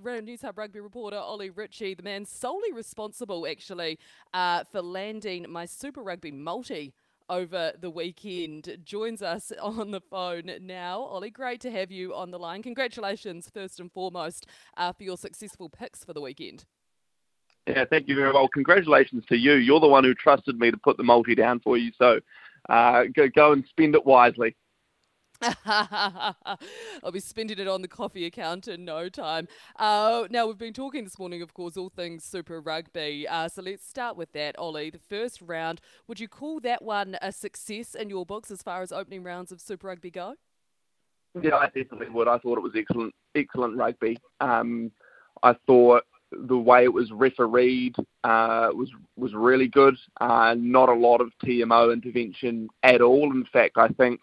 Newshub rugby reporter Ollie Ritchie, the man solely responsible actually uh, for landing my Super Rugby multi over the weekend, joins us on the phone now. Ollie, great to have you on the line. Congratulations, first and foremost, uh, for your successful picks for the weekend. Yeah, thank you very well. Congratulations to you. You're the one who trusted me to put the multi down for you, so uh, go, go and spend it wisely. I'll be spending it on the coffee account in no time. Uh, now, we've been talking this morning, of course, all things Super Rugby. Uh, so let's start with that, Ollie. The first round, would you call that one a success in your books as far as opening rounds of Super Rugby go? Yeah, I definitely would. I thought it was excellent, excellent rugby. Um, I thought the way it was refereed uh, was was really good. Uh, not a lot of TMO intervention at all. In fact, I think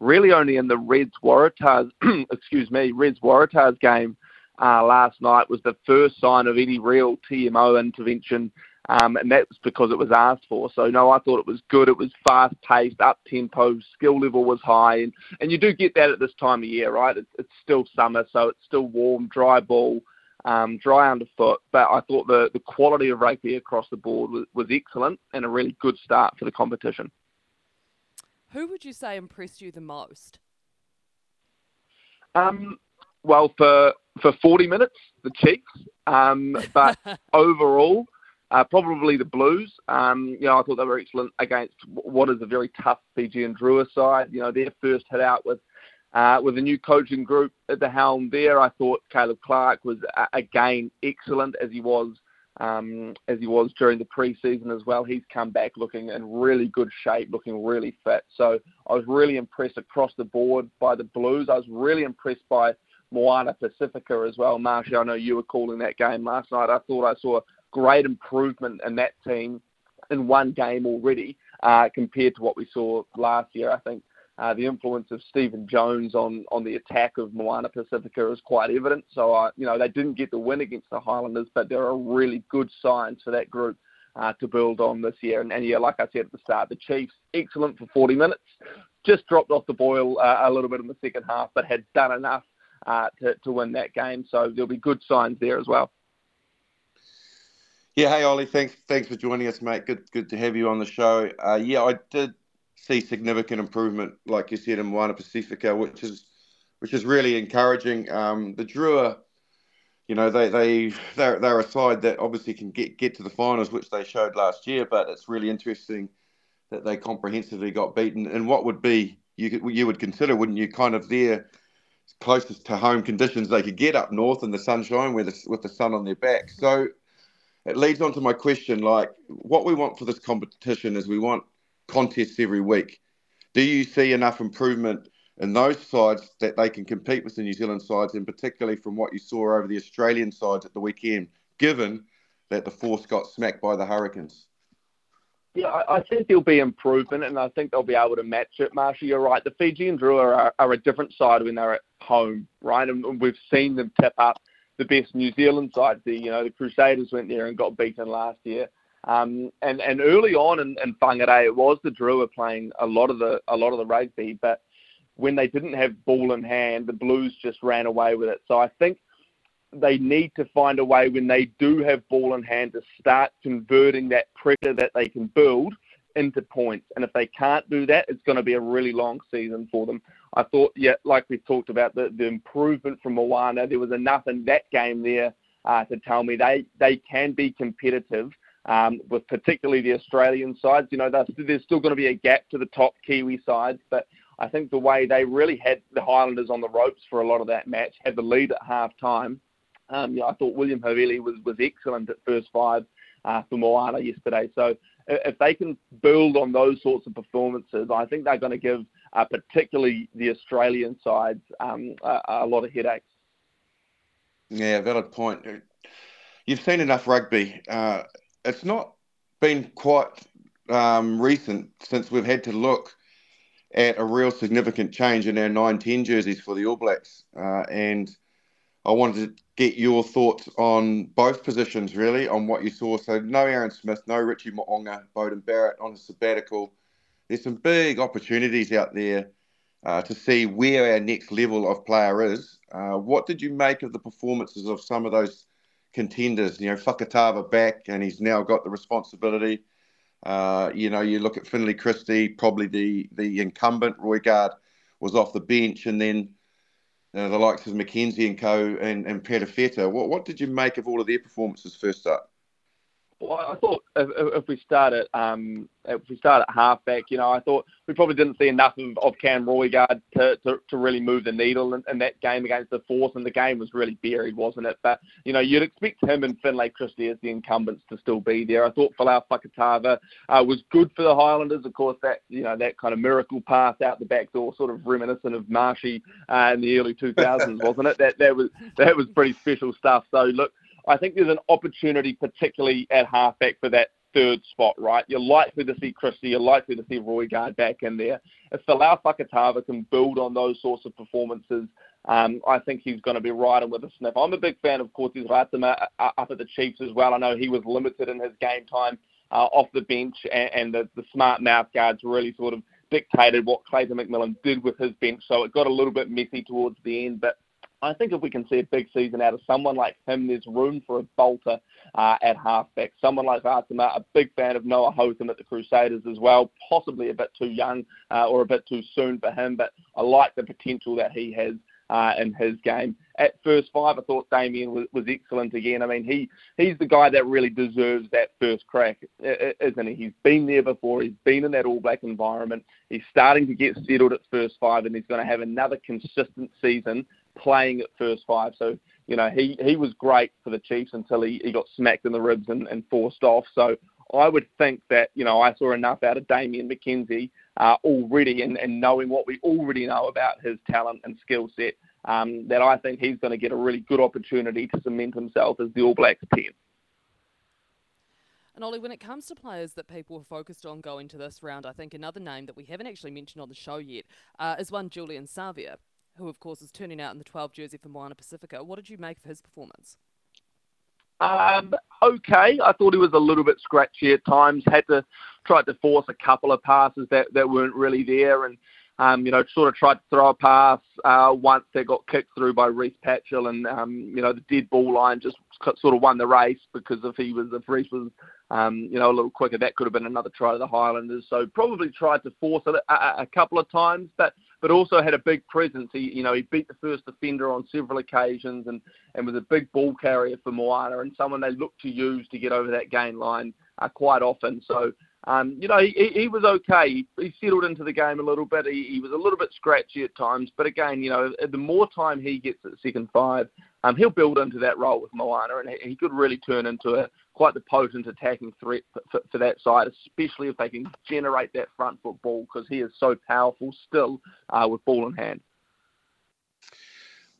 really only in the Reds Waratahs, excuse me, Reds Waratahs game uh, last night was the first sign of any real TMO intervention, um, and was because it was asked for. So no, I thought it was good. It was fast paced, up tempo, skill level was high, and, and you do get that at this time of year, right? It's, it's still summer, so it's still warm, dry ball. Um, dry underfoot, but I thought the, the quality of rugby across the board was, was excellent and a really good start for the competition. Who would you say impressed you the most? Um, well, for for 40 minutes, the Chiefs. Um, but overall, uh, probably the Blues. Um, you know, I thought they were excellent against what is a very tough Fijian Drua side. You know, their first hit out with uh, with a new coaching group at the helm there. I thought Caleb Clarke was uh, again excellent as he was um, as he was during the preseason as well. He's come back looking in really good shape, looking really fit. So I was really impressed across the board by the Blues. I was really impressed by Moana Pacifica as well. Marshy, I know you were calling that game last night. I thought I saw a great improvement in that team in one game already uh, compared to what we saw last year. I think uh, the influence of Stephen Jones on, on the attack of Moana Pacifica is quite evident. So, uh, you know, they didn't get the win against the Highlanders, but there are really good signs for that group uh, to build on this year. And, and, yeah, like I said at the start, the Chiefs, excellent for 40 minutes, just dropped off the boil uh, a little bit in the second half, but had done enough uh, to, to win that game. So there'll be good signs there as well. Yeah, hey Ollie, thanks thanks for joining us, mate. Good good to have you on the show. Uh, yeah, I did see significant improvement, like you said, in Moana Pacifica, which is which is really encouraging. Um, the Drua, you know, they they they're, they're a side that obviously can get get to the finals, which they showed last year. But it's really interesting that they comprehensively got beaten in what would be you you would consider, wouldn't you, kind of their closest to home conditions they could get up north in the sunshine with the, with the sun on their back. So it leads on to my question, like what we want for this competition is we want contests every week. Do you see enough improvement in those sides that they can compete with the New Zealand sides, and particularly from what you saw over the Australian sides at the weekend, given that the Force got smacked by the Hurricanes? Yeah, I think there'll be improvement, and I think they'll be able to match it. Marshall, you're right. The Fijian Drua are, are a different side when they're at home, right? And we've seen them tip up the best New Zealand side. The you know the Crusaders went there and got beaten last year. Um, and and early on in, in Whangarei, it was the Drua playing a lot of the a lot of the rugby, but when they didn't have ball in hand, the Blues just ran away with it. So I think they need to find a way when they do have ball in hand to start converting that pressure that they can build into points. And if they can't do that, it's going to be a really long season for them. I thought, yeah, like we talked about, the, the improvement from Moana, there was enough in that game there uh, to tell me they, they can be competitive um, with particularly the Australian sides. You know, there's still going to be a gap to the top Kiwi sides, but I think the way they really had the Highlanders on the ropes for a lot of that match, had the lead at half time. Um, know, I thought William Havili was, was excellent at first five uh, for Moana yesterday. So if they can build on those sorts of performances, I think they're going to give uh, particularly the Australian sides um, a, a lot of headaches. Yeah, valid point. You've seen enough rugby. Uh, it's not been quite um, recent since we've had to look at a real significant change in our 910 jerseys for the All Blacks. Uh, and I wanted to get your thoughts on both positions, really, on what you saw. So, no Aaron Smith, no Richie Mo'unga, Beauden Barrett on a sabbatical. There's some big opportunities out there uh, to see where our next level of player is. Uh, what did you make of the performances of some of those contenders? You know, Fakatava back, and he's now got the responsibility. Uh, you know, you look at Finlay Christie, probably the the incumbent. Roigard was off the bench, and then uh, the likes of McKenzie and Co. and, and Perofeta. What what did you make of all of their performances first up? Well, I thought if, if we start at um, if we start at halfback, you know, I thought we probably didn't see enough of, of Cam Roigard to, to, to really move the needle in, in that game against the Force, and the game was really buried, wasn't it? But you know, you'd expect him and Finlay Christie as the incumbents to still be there. I thought Folau Fakatava uh, was good for the Highlanders. Of course, that you know that kind of miracle pass out the back door, sort of reminiscent of Marshy uh, in the early 2000s, wasn't it? That that was that was pretty special stuff. So look, I think there's an opportunity, particularly at halfback, for that third spot, right? You're likely to see Christie, you're likely to see Roigard back in there. If Folau Fakatava can build on those sorts of performances, um, I think he's going to be riding with a sniff. I'm a big fan of Cortez Ratima uh, up at the Chiefs as well. I know he was limited in his game time uh, off the bench, and, and the, the smart mouth guards really sort of dictated what Clayton McMillan did with his bench. So it got a little bit messy towards the end, but I think if we can see a big season out of someone like him, there's room for a bolter uh, at halfback. Someone like Ratima, a big fan of Noah Hotham at the Crusaders as well. Possibly a bit too young uh, or a bit too soon for him, but I like the potential that he has. Uh, in his game. At first five, I thought Damian was, was excellent again. I mean, he he's the guy that really deserves that first crack, isn't he? He's been there before. He's been in that All Black environment. He's starting to get settled at first five, and he's going to have another consistent season playing at first five. So, you know, he, he was great for the Chiefs until he, he got smacked in the ribs and, and forced off. So I would think that, you know, I saw enough out of Damian McKenzie uh, already and, and knowing what we already know about his talent and skill set, um, that I think he's going to get a really good opportunity to cement himself as the All Blacks 10. And Ollie, when it comes to players that people are focused on going to this round, I think another name that we haven't actually mentioned on the show yet uh, is one Julian Savea who of course is turning out in the 12 jersey for Moana Pacifica. What did you make of his performance? Um, okay, I thought he was a little bit scratchy at times. Had to try to force a couple of passes that, that weren't really there, and um, you know, sort of tried to throw a pass uh, once that got kicked through by Rhys Patchell, and um, you know, the dead ball line just sort of won the race because if he was, if Rhys was, um, you know, a little quicker, that could have been another try to the Highlanders. So probably tried to force it a, a, a couple of times, but but also had a big presence. He, you know, he beat the first defender on several occasions, and and was a big ball carrier for Moana, and someone they looked to use to get over that gain line uh, quite often. So um, you know, he, he was okay. He, settled into the game a little bit. He, he was a little bit scratchy at times, but again, you know, the more time he gets at second five, um, he'll build into that role with Moana, and he, he could really turn into a quite the potent attacking threat for, for, that side, especially if they can generate that front foot ball because he is so powerful still uh, with ball in hand.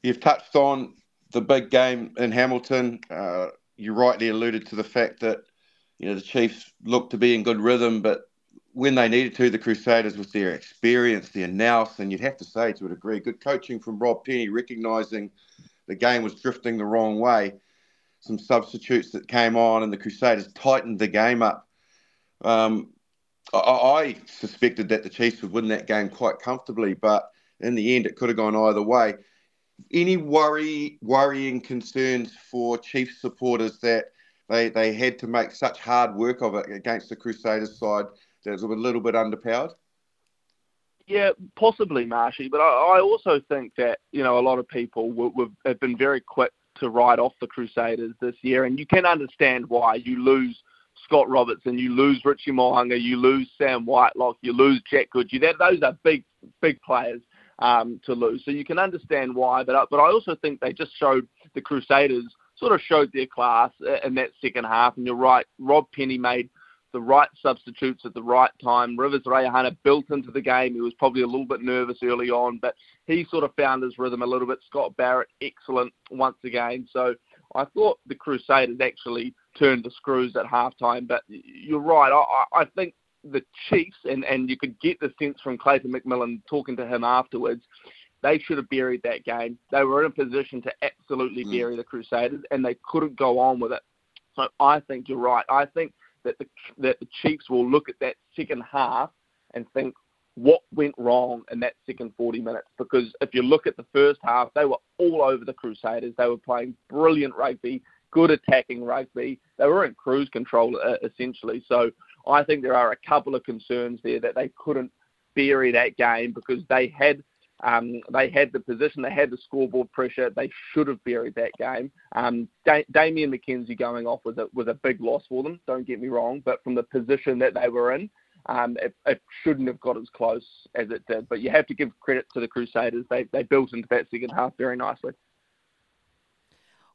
You've touched on the big game in Hamilton. Uh, you rightly alluded to the fact that you know, the Chiefs looked to be in good rhythm, but when they needed to, the Crusaders, with their experience, their nous, and you'd have to say to a degree, good coaching from Rob Penney, recognising the game was drifting the wrong way. Some substitutes that came on, and the Crusaders tightened the game up. Um, I, I suspected that the Chiefs would win that game quite comfortably, but in the end, it could have gone either way. Any worry, worrying concerns for Chiefs supporters that they they had to make such hard work of it against the Crusaders side that was a little bit underpowered. Yeah, possibly, Marshy. But I, I also think that you know a lot of people have been very quick to write off the Crusaders this year, and you can understand why. You lose Scott Robertson, you lose Richie Mo'unga, you lose Sam Whitelock, you lose Jack Goodhue. Those are big big players um, to lose, so you can understand why. But but I also think they just showed the Crusaders sort of showed their class in that second half. And you're right, Rob Penney made the right substitutes at the right time. Rivez Reihana built into the game. He was probably a little bit nervous early on, but he sort of found his rhythm a little bit. Scott Barrett, excellent once again. So I thought the Crusaders actually turned the screws at halftime, but you're right. I, I think the Chiefs, and, and you could get the sense from Clayton McMillan talking to him afterwards, they should have buried that game. They were in a position to absolutely mm. bury the Crusaders, and they couldn't go on with it. So I think you're right. I think that the that the Chiefs will look at that second half and think what went wrong in that second 40 minutes. Because if you look at the first half, they were all over the Crusaders. They were playing brilliant rugby, good attacking rugby. They were in cruise control uh, essentially. So I think there are a couple of concerns there that they couldn't bury that game because they had um, they had the position, they had the scoreboard pressure. They should have buried that game. Um, da- Damian McKenzie going off was a was a big loss for them. Don't get me wrong, but from the position that they were in, um, it, it shouldn't have got as close as it did. But you have to give credit to the Crusaders. They they built into that second half very nicely.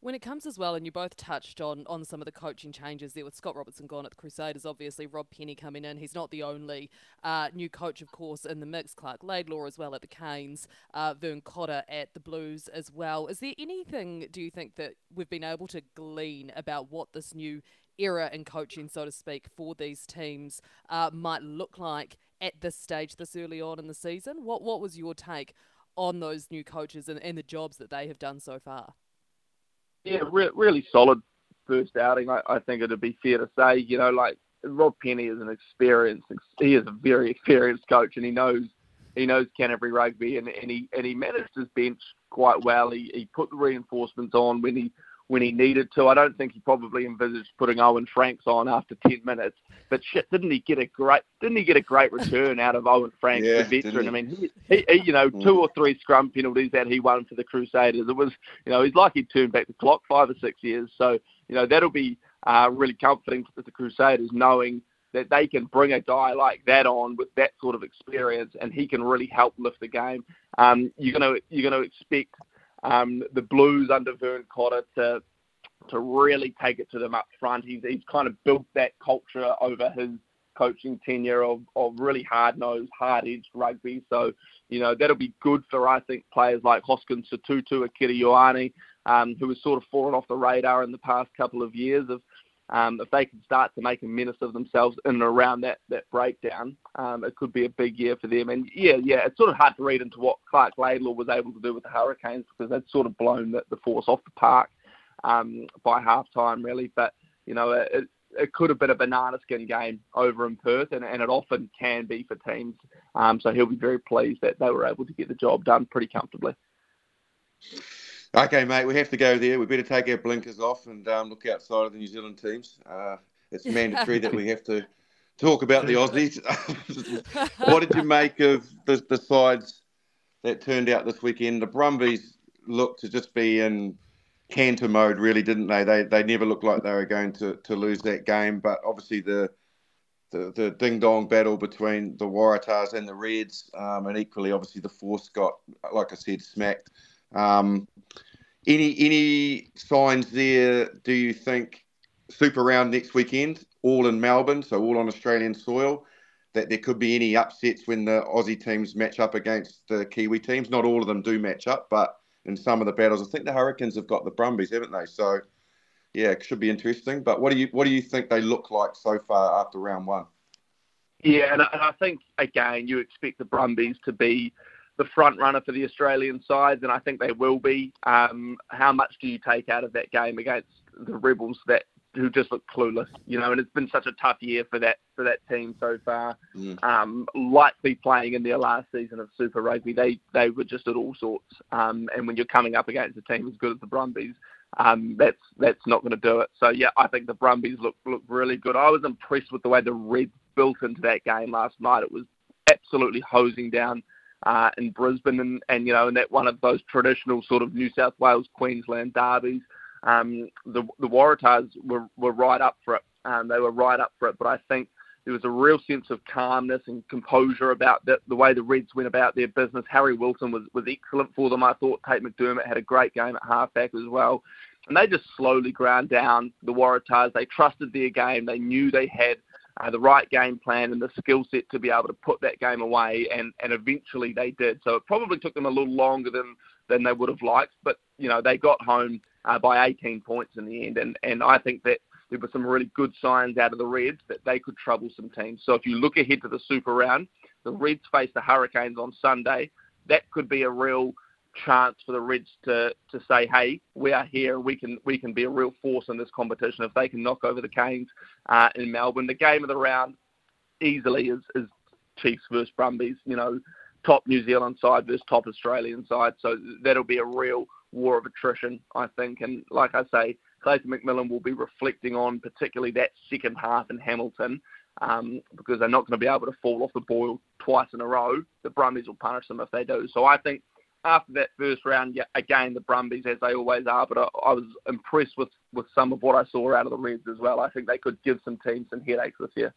When it comes as well, and you both touched on on some of the coaching changes there with Scott Robertson gone at the Crusaders, obviously Rob Penney coming in. He's not the only uh, new coach, of course, in the mix. Clark Laidlaw as well at the Canes, uh, Vern Cotter at the Blues as well. Is there anything, do you think, that we've been able to glean about what this new era in coaching, so to speak, for these teams uh, might look like at this stage, this early on in the season? What What was your take on those new coaches and, and the jobs that they have done so far? Yeah, re- really solid first outing. I, I think it'd be fair to say, you know, like Rob Penney is an experienced, he is a very experienced coach, and he knows he knows Canterbury rugby, and, and he and he managed his bench quite well. He he put the reinforcements on when he when he needed to. I don't think he probably envisaged putting Owen Franks on after 10 minutes. But shit, didn't he get a great didn't he get a great return out of Owen Franks, yeah, the veteran? I mean, he, he, he, you know, two or three scrum penalties that he won for the Crusaders. It was, you know, he's like he turned back the clock five or six years. So, you know, that'll be uh, really comforting for the Crusaders knowing that they can bring a guy like that on with that sort of experience, and he can really help lift the game. Um, you're gonna you're gonna expect um, the Blues under Vern Cotter to to really take it to them up front. He's, he's kind of built that culture over his coaching tenure of, of really hard nosed, hard edged rugby. So, you know, that'll be good for, I think, players like Hoskins Sotutu, Akira Ioane, um, who has sort of fallen off the radar in the past couple of years. Of um, if they can start to make a menace of themselves in and around that that breakdown, um, it could be a big year for them. And yeah, yeah, it's sort of hard to read into what Clark Laidlaw was able to do with the Hurricanes because they'd sort of blown the, the force off the park um, by half time, really. But you know, it, it could have been a banana skin game over in Perth, and, and it often can be for teams. Um, so he'll be very pleased that they were able to get the job done pretty comfortably. Okay, mate, we have to go there. We better take our blinkers off and um, look outside of the New Zealand teams. Uh, it's mandatory that we have to talk about the Aussies. what did you make of the, the sides that turned out this weekend? The Brumbies looked to just be in canter mode, really, didn't they? They they never looked like they were going to, to lose that game, but obviously the the, the ding dong battle between the Waratahs and the Reds, um, and equally, obviously, the Force got, like I said, smacked. Um, any any signs there? Do you think Super Round next weekend, all in Melbourne, so all on Australian soil, that there could be any upsets when the Aussie teams match up against the Kiwi teams? Not all of them do match up, but in some of the battles, I think the Hurricanes have got the Brumbies, haven't they? So yeah, it should be interesting. But what do you what do you think they look like so far after round one? Yeah, and I think again you expect the Brumbies to be the front runner for the Australian sides, and I think they will be. Um, how much do you take out of that game against the Rebels that who just look clueless, you know? And it's been such a tough year for that for that team so far. Mm. Um, likely playing in their last season of Super Rugby, they they were just at all sorts. Um, and when you're coming up against a team as good as the Brumbies, um, that's that's not going to do it. So yeah, I think the Brumbies look look really good. I was impressed with the way the Reds built into that game last night. It was absolutely hosing down uh, in Brisbane, and, and you know, in that one of those traditional sort of New South Wales Queensland derbies. Um, the the Waratahs were were right up for it. Um, they were right up for it, but I think there was a real sense of calmness and composure about the, the way the Reds went about their business. Harry Wilson was, was excellent for them. I thought Tate McDermott had a great game at halfback as well. And they just slowly ground down the Waratahs. They trusted their game. They knew they had uh, the right game plan and the skill set to be able to put that game away, and, and eventually they did. So it probably took them a little longer than, than they would have liked, but you know they got home uh, by 18 points in the end, and, and I think that there were some really good signs out of the Reds that they could trouble some teams. So if you look ahead to the Super Round, the Reds face the Hurricanes on Sunday. That could be a real chance for the Reds to, to say, hey, we are here. We can we can be a real force in this competition if they can knock over the Canes uh, in Melbourne. The game of the round easily is, is Chiefs versus Brumbies. You know, top New Zealand side versus top Australian side. So that'll be a real war of attrition, I think. And like I say, Clayton McMillan will be reflecting on particularly that second half in Hamilton um, because they're not going to be able to fall off the boil twice in a row. The Brumbies will punish them if they do. So I think after that first round, yeah, again the Brumbies as they always are, but I, I was impressed with with some of what I saw out of the Reds as well. I think they could give some teams some headaches this year.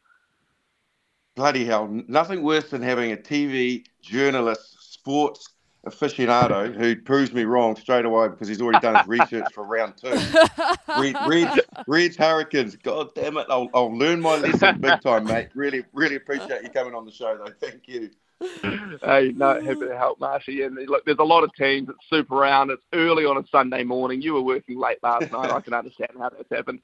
Bloody hell! Nothing worse than having a TV journalist, sports aficionado who proves me wrong straight away because he's already done his research for round two. Read, read, read Hurricanes. God damn it! I'll, I'll learn my lesson big time, mate. Really, really appreciate you coming on the show, though. Thank you. Hey, no, happy to help, Marshy. And look, there's a lot of teams. It's super round. It's early on a Sunday morning. You were working late last night. I can understand how that's happened.